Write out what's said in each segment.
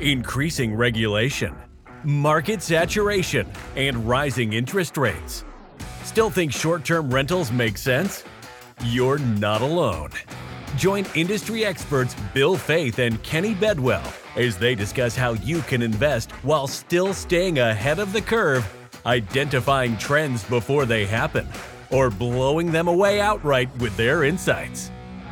increasing regulation, market saturation, and rising interest rates. Still think short term rentals make sense? You're not alone. Join industry experts Bill Faeth and Kenny Bedwell as they discuss how you can invest while still staying ahead of the curve, identifying trends before they happen, or blowing them away outright with their insights.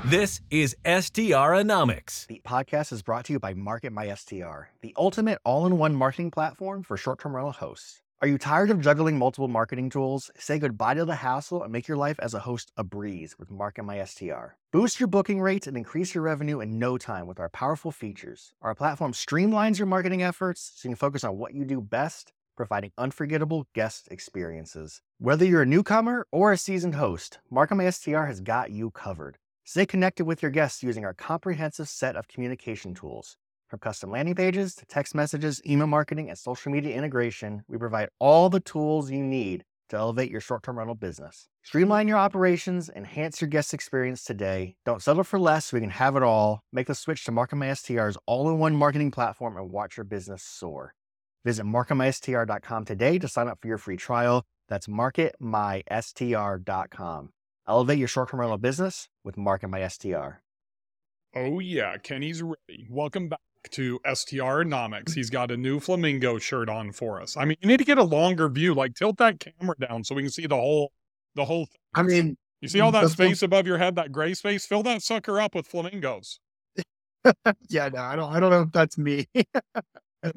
This is STRonomics. The podcast is brought to you by Market My STR, the ultimate all in one marketing platform for short term rental hosts. Are you tired of juggling multiple marketing tools? Say goodbye to the hassle and make your life as a host a breeze with Market My STR. Boost your booking rates and increase your revenue in no time with our powerful features. Our platform streamlines your marketing efforts so you can focus on what you do best, providing unforgettable guest experiences. Whether you're a newcomer or a seasoned host, Market My STR has got you covered. Stay connected with your guests using our comprehensive set of communication tools. From custom landing pages to text messages, email marketing, and social media integration, we provide all the tools you need to elevate your short term rental business. Streamline your operations, enhance your guest experience today. Don't settle for less we can have it all. Make the switch to MarketMySTR's all in one marketing platform and watch your business soar. Visit marketmystr.com today to sign up for your free trial. That's marketmystr.com. Elevate your short term rental business with Market My STR. Oh, yeah. Kenny's ready. Welcome back to STRonomics. He's got a new flamingo shirt on for us. I mean, you need to get a longer view. Like, tilt that camera down so we can see the whole, the whole thing. I mean, you see all that the space above your head, that gray space? Fill that sucker up with flamingos. yeah, no, I don't. I don't know if that's me. oh,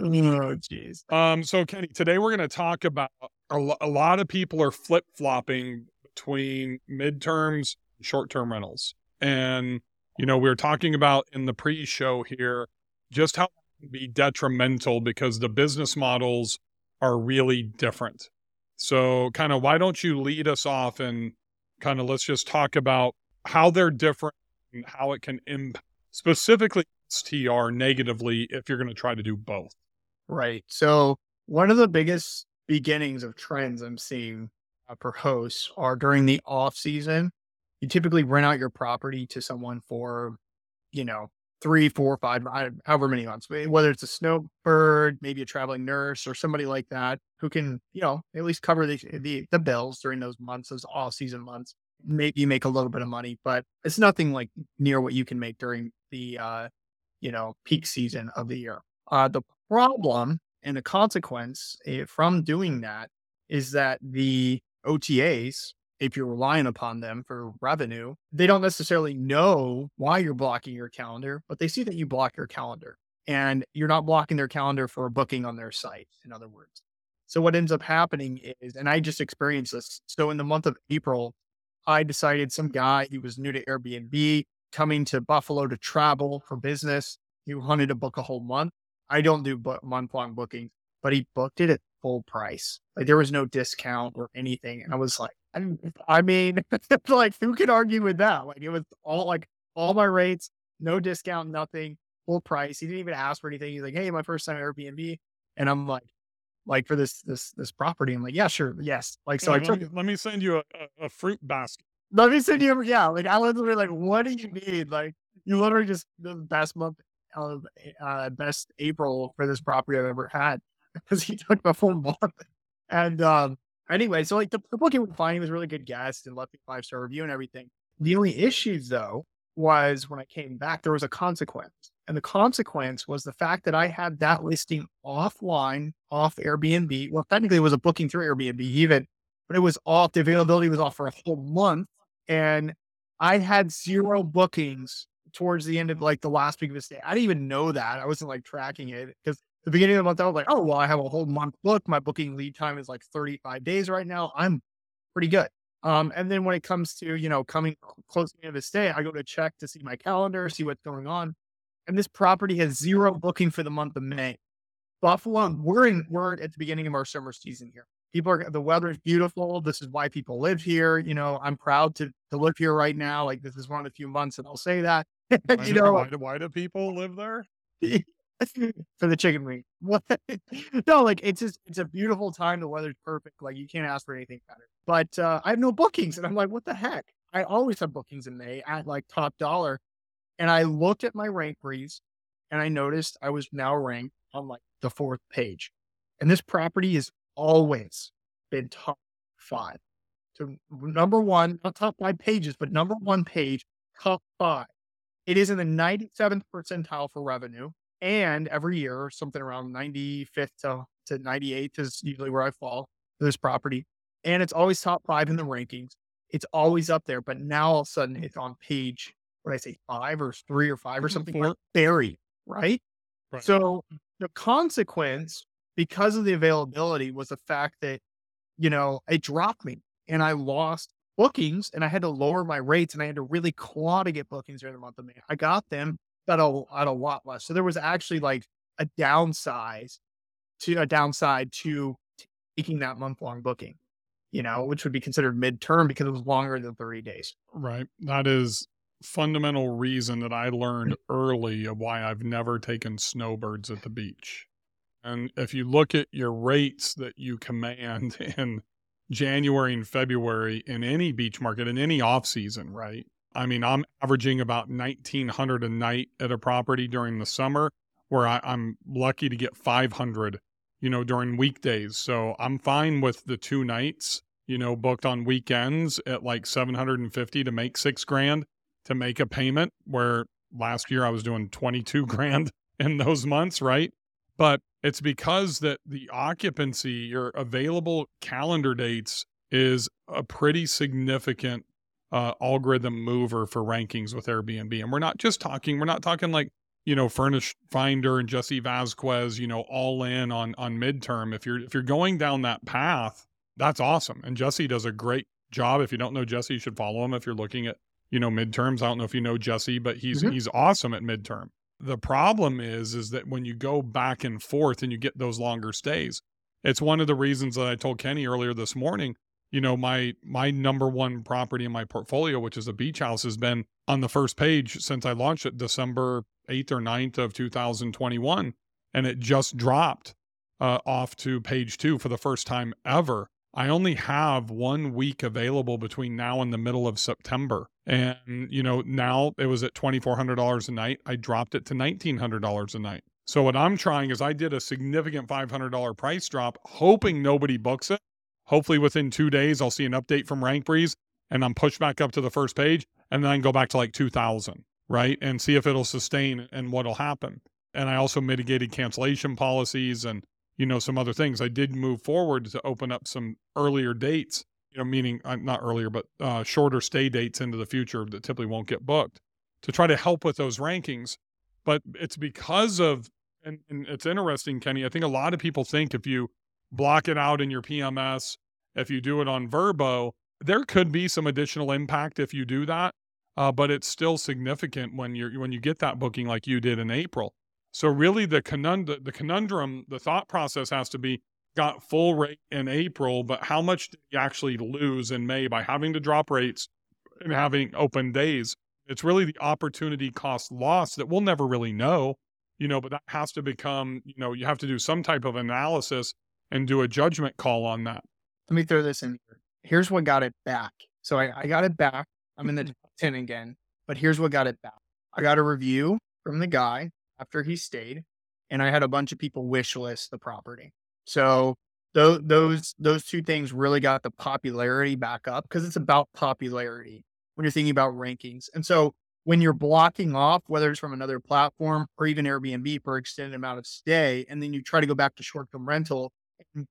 jeez. Um, so Kenny, today we're going to talk about a, lo- a lot of people are flip flopping between midterms and short term rentals. And, you know, we were talking about in the pre show here just how be detrimental because the business models are really different. So, kind of, why don't you lead us off and kind of let's just talk about how they're different and how it can impact specifically STR negatively if you're going to try to do both. Right. So one of the biggest beginnings of trends I'm seeing uh, for hosts are during the off season. You typically rent out your property to someone for, you know, three, four, five, however many months. Whether it's a snowbird, maybe a traveling nurse, or somebody like that who can, you know, at least cover the the, the bills during those months, those off season months. Maybe you make a little bit of money, but it's nothing like near what you can make during the, uh, you know, peak season of the year. Uh, the problem and the consequence eh, from doing that is that the OTAs, if you're relying upon them for revenue, they don't necessarily know why you're blocking your calendar, but they see that you block your calendar and you're not blocking their calendar for a booking on their site, in other words. So what ends up happening is, and I just experienced this. So in the month of April, I decided some guy, he was new to Airbnb, coming to Buffalo to travel for business. He wanted to book a whole month. I don't do month long bookings, but he booked it at full price. Like there was no discount or anything. And I was like, I, I mean, like who could argue with that? Like it was all like all my rates, no discount, nothing, full price. He didn't even ask for anything. He's like, Hey, my first time at Airbnb. And I'm like, like for this, this, this property. I'm like, yeah, sure. Yes. Like, so I let, took, me, let me send you a, a, a fruit basket. let me send you, yeah. Like I literally like, what do you need? Like you literally just the best month of uh, best April for this property I've ever had because he took the full month. And um, anyway, so like the, the booking was fine. He was a really good guest and left me five star review and everything. The only issues though was when I came back, there was a consequence. And the consequence was the fact that I had that listing offline, off Airbnb. Well, technically it was a booking through Airbnb even, but it was off. The availability was off for a whole month. And I had zero bookings towards the end of like the last week of the stay. I didn't even know that. I wasn't like tracking it because the beginning of the month, I was like, oh, well, I have a whole month booked. My booking lead time is like 35 days right now. I'm pretty good. Um, and then when it comes to, you know, coming close to the end of the stay, I go to check to see my calendar, see what's going on. And this property has zero booking for the month of May. Buffalo, we're in, we're at the beginning of our summer season here. People are, the weather is beautiful. This is why people live here. You know, I'm proud to, to live here right now. Like this is one of the few months and I'll say that. Why you do- know, why, do, why do people live there? for the chicken wing. What? no, like it's just it's a beautiful time. The weather's perfect. Like you can't ask for anything better. But uh, I have no bookings, and I'm like, what the heck? I always have bookings in May at like top dollar. And I looked at my RankBreeze, and I noticed I was now ranked on like the fourth page. And this property has always been top five. So number one, not top five pages, but number one page, top five. It is in the 97th percentile for revenue. And every year, something around 95th to, to 98th is usually where I fall for this property. And it's always top five in the rankings. It's always up there. But now all of a sudden it's on page, what I say, five or three or five or something? Four. Buried, right? Right. So the consequence, because of the availability, was the fact that, you know, it dropped me and I lost bookings and I had to lower my rates and I had to really claw to get bookings during the month of May. I got them at a, at a lot less. So there was actually like a downsize to a downside to taking that month long booking, you know, which would be considered midterm because it was longer than 30 days. Right. That is fundamental reason that I learned mm. early of why I've never taken snowbirds at the beach. And if you look at your rates that you command in January and February in any beach market in any off season, right? I mean, I'm averaging about 1900 a night at a property during the summer where I, I'm lucky to get 500, you know, during weekdays. So I'm fine with the two nights, you know, booked on weekends at like 750 to make six grand to make a payment where last year I was doing 22 grand in those months, right? But it's because that the occupancy, your available calendar dates is a pretty significant uh, algorithm mover for rankings with Airbnb. And we're not just talking, we're not talking like, you know, Furnished Finder and Jesse Vasquez, you know, all in on on midterm. If you're if you're going down that path, that's awesome. And Jesse does a great job. If you don't know Jesse, you should follow him if you're looking at, you know, midterms. I don't know if you know Jesse, but he's Mhm. he's awesome at midterm. The problem is is that when you go back and forth and you get those longer stays, it's one of the reasons that I told Kenny earlier this morning, you know, my my number one property in my portfolio, which is a beach house, has been on the first page since I launched it December 8th or 9th of 2021. And it just dropped uh, off to page two for the first time ever. I only have one week available between now and the middle of September. And, you know, now it was at $2,400 a night. I dropped it to $1,900 a night. So what I'm trying is I did a significant $500 price drop, hoping nobody books it. Hopefully within two days, I'll see an update from RankBreeze and I'm pushed back up to the first page and then I can go back to like 2000, right? And see if it'll sustain and what'll happen. And I also mitigated cancellation policies and, you know, some other things. I did move forward to open up some earlier dates, you know, meaning uh, not earlier, but uh, shorter stay dates into the future that typically won't get booked to try to help with those rankings. But it's because of, and, and it's interesting, Kenny. I think a lot of people think if you block it out in your PMS, if you do it on Vrbo, there could be some additional impact if you do that. Uh, but it's still significant when you're when you get that booking like you did in April. So really, the conundrum, the conundrum, the thought process has to be got full rate in April, but how much did you actually lose in May by having to drop rates and having open days? It's really the opportunity cost loss that we'll never really know, you know, but that has to become, you know, you have to do some type of analysis and do a judgment call on that. Let me throw this in here. Here's what got it back. So I, I got it back. I'm in the top 10 again, but here's what got it back. I got a review from the guy after he stayed, and I had a bunch of people wish list the property. So those those those two things really got the popularity back up because it's about popularity when you're thinking about rankings. And so when you're blocking off, whether it's from another platform or even Airbnb for extended amount of stay, and then you try to go back to short-term rental, and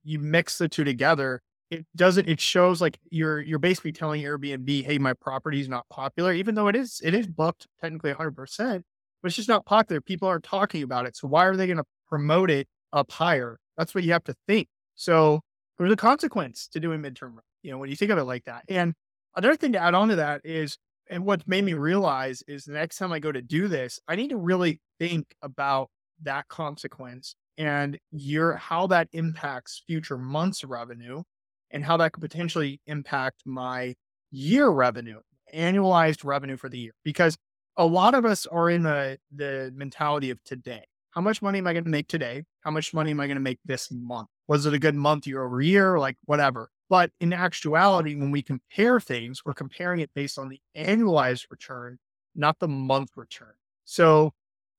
you mix the two together, it doesn't it shows like you're you're basically telling Airbnb, hey, my property is not popular, even though it is it is booked technically 100 percent, but it's just not popular. People aren't talking about it. So why are they going to promote it up higher? That's what you have to think. So there's a consequence to doing midterm, you know, when you think of it like that. And another thing to add on to that is, and what made me realize is the next time I go to do this, I need to really think about that consequence and your how that impacts future months revenue and how that could potentially impact my year revenue, annualized revenue for the year. Because a lot of us are in the the mentality of today. How much money am I going to make today? How much money am I going to make this month? Was it a good month year over year? Like whatever. But in actuality, when we compare things, we're comparing it based on the annualized return, not the month return. So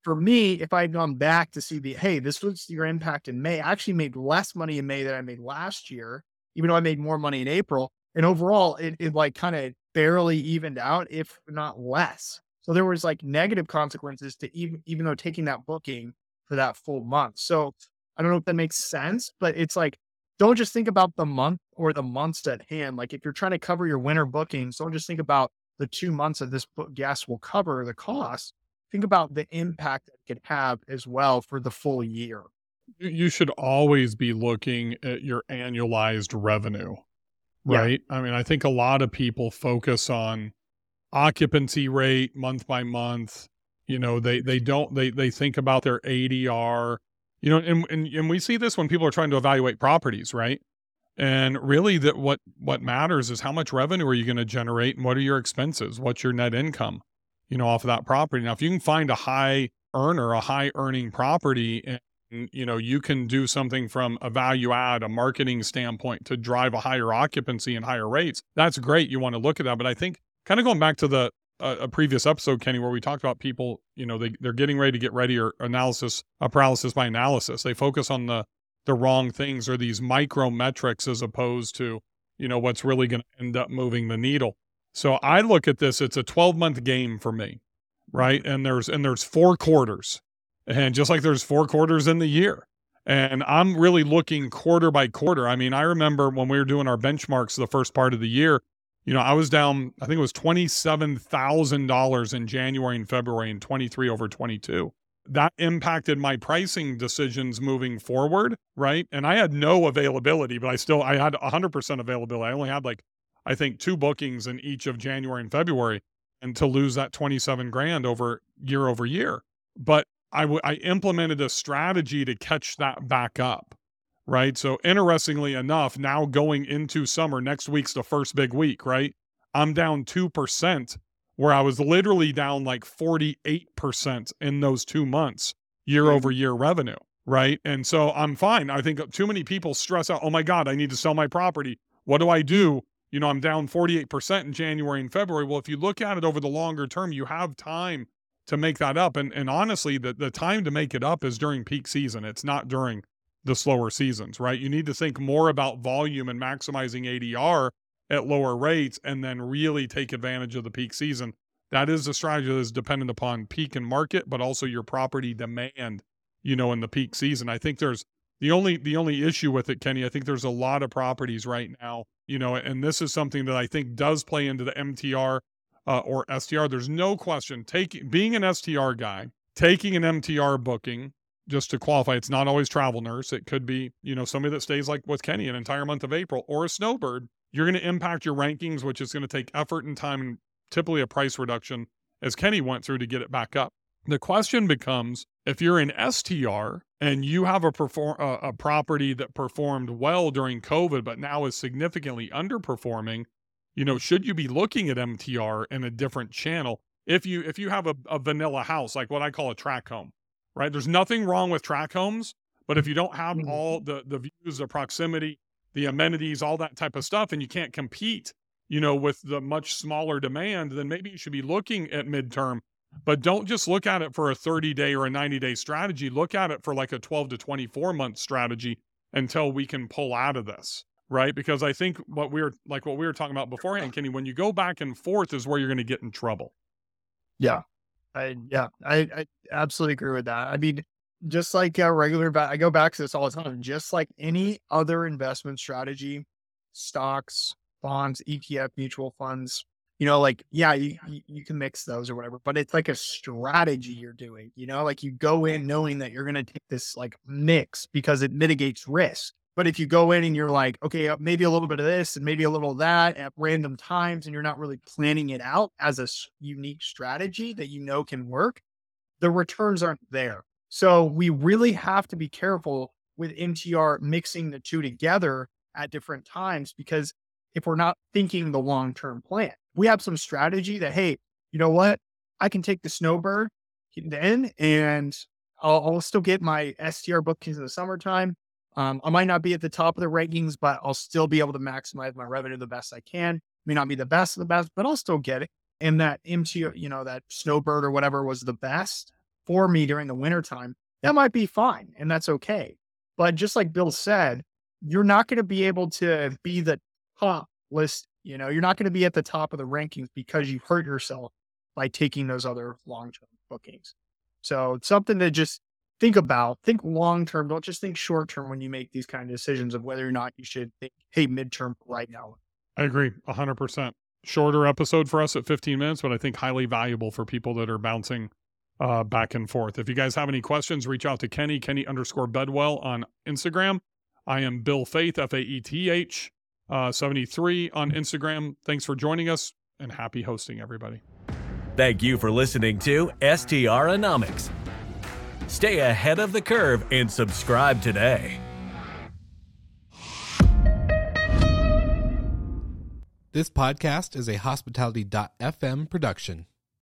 for me, if I had gone back to see the, hey, this was your impact in May, I actually made less money in May than I made last year, even though I made more money in April. And overall, it, it like kind of barely evened out, if not less. So there was like negative consequences to even, even though taking that booking for that full month. So I don't know if that makes sense, but it's like, don't just think about the month or the months at hand. Like if you're trying to cover your winter bookings, don't just think about the two months that this guest will cover the cost think about the impact it could have as well for the full year. You should always be looking at your annualized revenue, right? Yeah. I mean, I think a lot of people focus on occupancy rate month by month. You know, they they don't they they think about their ADR. You know, and and, and we see this when people are trying to evaluate properties, right? And really that what what matters is how much revenue are you going to generate and what are your expenses? What's your net income? You know, off of that property. Now, if you can find a high earner, a high earning property, and you know, you can do something from a value add, a marketing standpoint to drive a higher occupancy and higher rates. That's great. You want to look at that. But I think kind of going back to the uh, a previous episode, Kenny, where we talked about people, you know, they, they're getting ready to get ready or analysis, a paralysis by analysis. They focus on the the wrong things or these micro metrics as opposed to, you know, what's really going to end up moving the needle. So I look at this, it's a 12 month game for me, right? And there's and there's four quarters. And just like there's four quarters in the year. And I'm really looking quarter by quarter. I mean, I remember when we were doing our benchmarks the first part of the year, you know, I was down, I think it was $27,000 in January and February and 23 over 22. That impacted my pricing decisions moving forward, right? And I had no availability, but I still I had 100% availability. I only had like I think, two bookings in each of January and February, and to lose that 27 grand over year over year. But I, w- I implemented a strategy to catch that back up. Right. So, interestingly enough, now going into summer, next week's the first big week, right? I'm down 2%, where I was literally down like 48% in those two months, year hmm. over year revenue. Right. And so I'm fine. I think uh, too many people stress out, oh my God, I need to sell my property. What do I do? You know, I'm down 48% in January and February. Well, if you look at it over the longer term, you have time to make that up. And and honestly, the, the time to make it up is during peak season. It's not during the slower seasons, right? You need to think more about volume and maximizing ADR at lower rates and then really take advantage of the peak season. That is a strategy that is dependent upon peak and market, but also your property demand, you know, in the peak season. I think there's the only the only issue with it, Kenny, I think there's a lot of properties right now, you know, and this is something that I think does play into the MTR uh, or STR. There's no question. Taking being an STR guy, taking an MTR booking, just to qualify, it's not always travel nurse. It could be, you know, somebody that stays like with Kenny an entire month of April or a snowbird. You're going to impact your rankings, which is going to take effort and time and typically a price reduction, as Kenny went through to get it back up. The question becomes if you're an STR and you have a, perform, uh, a property that performed well during COVID, but now is significantly underperforming, you know, should you be looking at MTR in a different channel? If you if you have a, a vanilla house, like what I call a tract home, right? There's nothing wrong with tract homes, but if you don't have mm-hmm. all the the views, the proximity, the amenities, all that type of stuff, and you can't compete, you know, with the much smaller demand, then maybe you should be looking at midterm but don't just look at it for a 30 day or a 90 day strategy. Look at it for like a 12 to 24 month strategy until we can pull out of this. Right. Because I think what we were like what we were talking about beforehand, Kenny, when you go back and forth is where you're going to get in trouble. Yeah. I, yeah, I, I absolutely agree with that. I mean, just like a regular, I go back to this all the time, just like any other investment strategy, stocks, bonds, ETF, mutual funds, you know, like, yeah, you, you can mix those or whatever, but it's like a strategy you're doing, you know, like you go in knowing that you're going to take this like mix because it mitigates risk. But if you go in and you're like, okay, uh, maybe a little bit of this and maybe a little of that at random times, and you're not really planning it out as a unique strategy that you know can work, the returns aren't there. So we really have to be careful with MTR mixing the two together at different times because if we're not thinking the long term plan we have some strategy that, hey, you know what? I can take the snowbird then and I'll, I'll still get my STR bookings in the summertime. Um, I might not be at the top of the rankings, but I'll still be able to maximize my revenue the best I can. May not be the best of the best, but I'll still get it. And that MTO, you know, that snowbird or whatever was the best. for me during the wintertime, that might be fine and that's okay. But just like Bill said, you're not going to be able to be the top list. You know, you're not going to be at the top of the rankings because you hurt yourself by taking those other long term bookings. So it's something to just think about. Think long term. Don't just think short term when you make these kind of decisions of whether or not you should think, hey, midterm right now. I agree 100%. Shorter episode for us at 15 minutes, but I think highly valuable for people that are bouncing uh, back and forth. If you guys have any questions, reach out to Kenny, Kenny underscore Bedwell on Instagram. I am Bill Faeth, F A E T H, uh, 73 on Instagram. Thanks for joining us and happy hosting, everybody. Thank you for listening to STRonomics. Stay ahead of the curve and subscribe today. This podcast is a hospitality.fm production.